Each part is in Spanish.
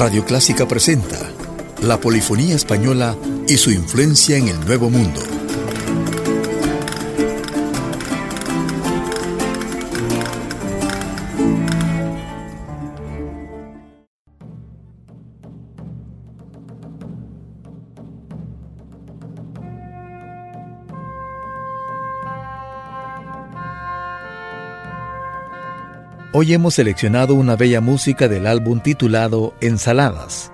Radio Clásica presenta la polifonía española y su influencia en el Nuevo Mundo. Hoy hemos seleccionado una bella música del álbum titulado Ensaladas.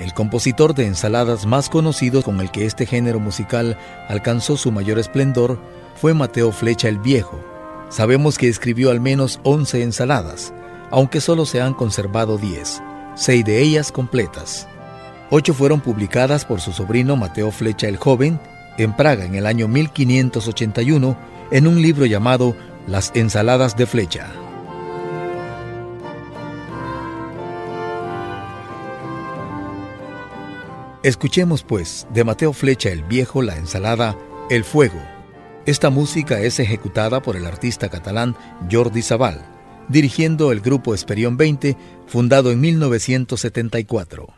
El compositor de ensaladas más conocido con el que este género musical alcanzó su mayor esplendor fue Mateo Flecha el Viejo. Sabemos que escribió al menos 11 ensaladas, aunque solo se han conservado 10, seis de ellas completas. Ocho fueron publicadas por su sobrino Mateo Flecha el Joven en Praga en el año 1581 en un libro llamado Las ensaladas de Flecha. Escuchemos pues de Mateo Flecha el Viejo la ensalada El Fuego. Esta música es ejecutada por el artista catalán Jordi Sabal, dirigiendo el grupo Esperión 20, fundado en 1974.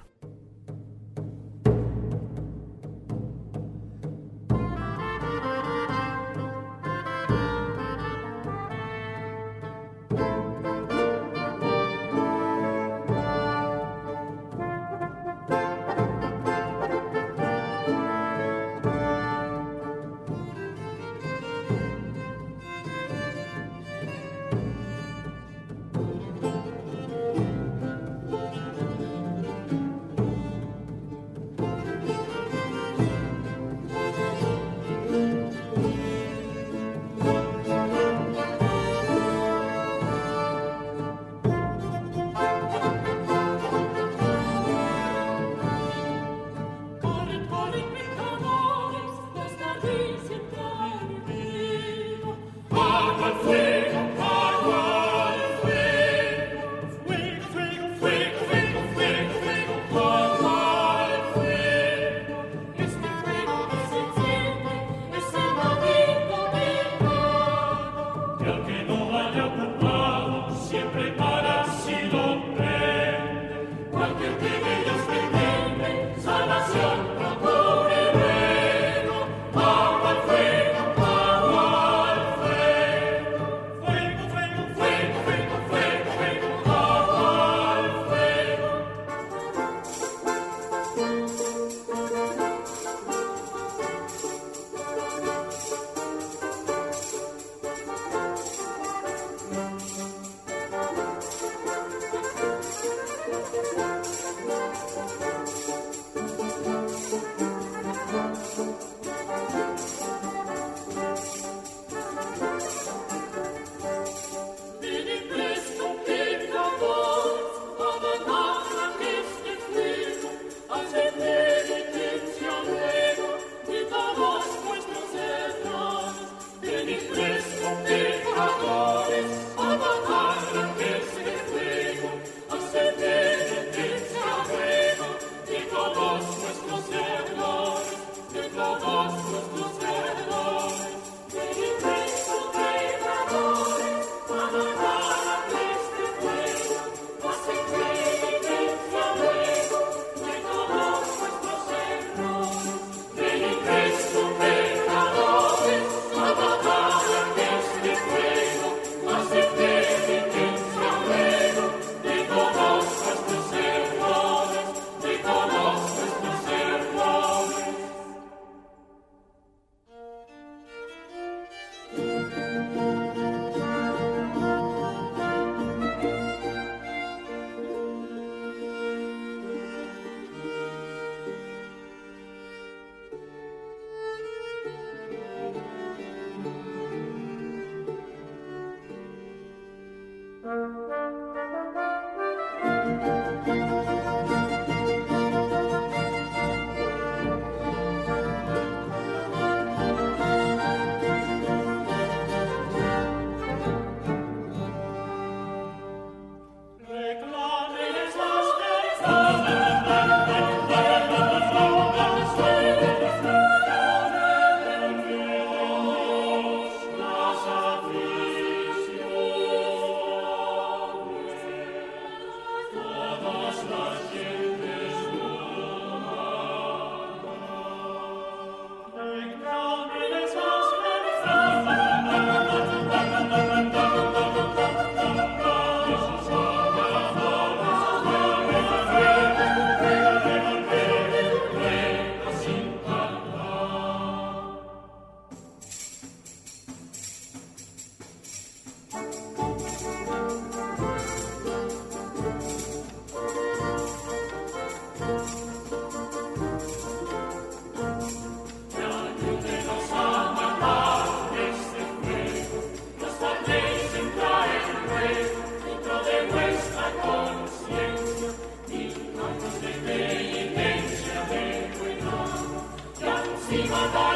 Simon.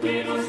Pero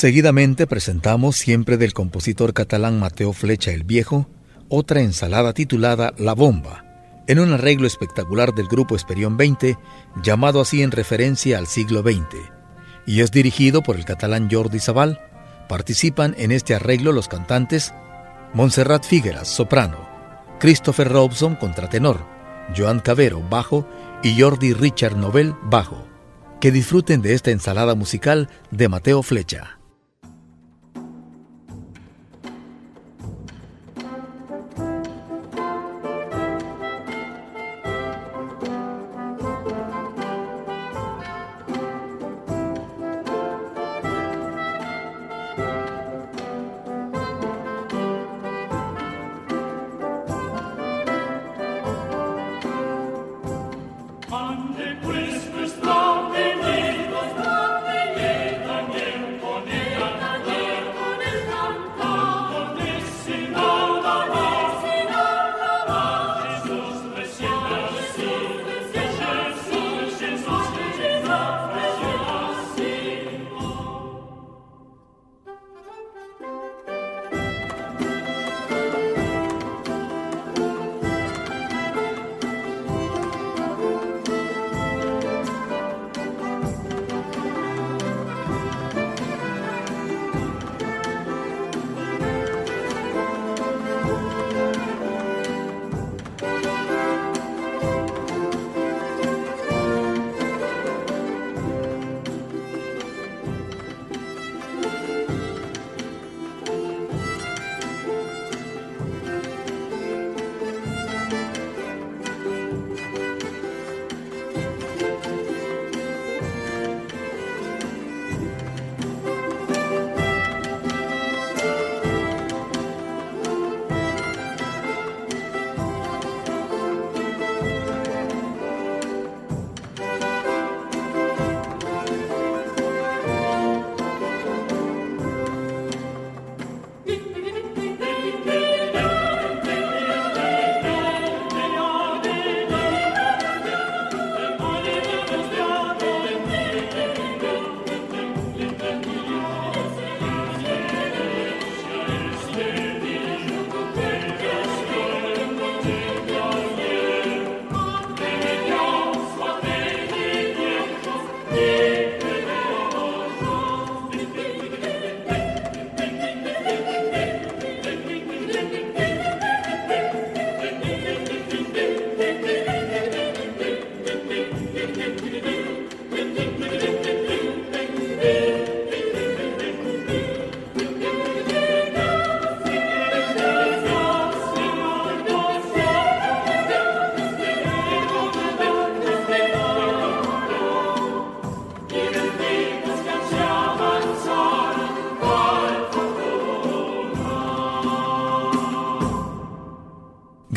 Seguidamente presentamos, siempre del compositor catalán Mateo Flecha el Viejo, otra ensalada titulada La Bomba, en un arreglo espectacular del grupo Esperión 20, llamado así en referencia al siglo XX, y es dirigido por el catalán Jordi Sabal. Participan en este arreglo los cantantes Montserrat Figueras, soprano, Christopher Robson, contratenor, Joan Cavero, bajo, y Jordi Richard Nobel, bajo. Que disfruten de esta ensalada musical de Mateo Flecha.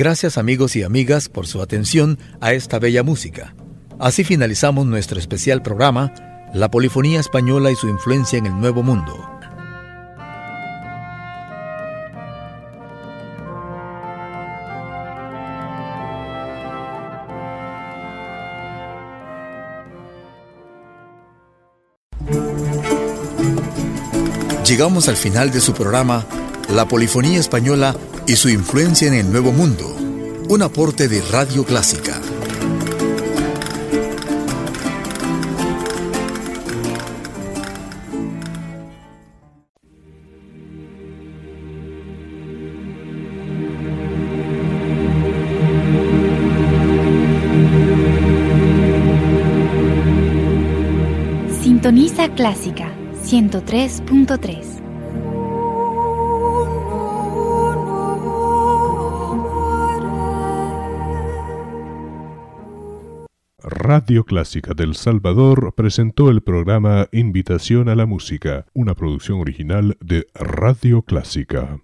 Gracias amigos y amigas por su atención a esta bella música. Así finalizamos nuestro especial programa, La Polifonía Española y su influencia en el Nuevo Mundo. Llegamos al final de su programa, La Polifonía Española y su influencia en el Nuevo Mundo, un aporte de Radio Clásica. Sintoniza Clásica 103.3 Radio Clásica del Salvador presentó el programa Invitación a la Música, una producción original de Radio Clásica.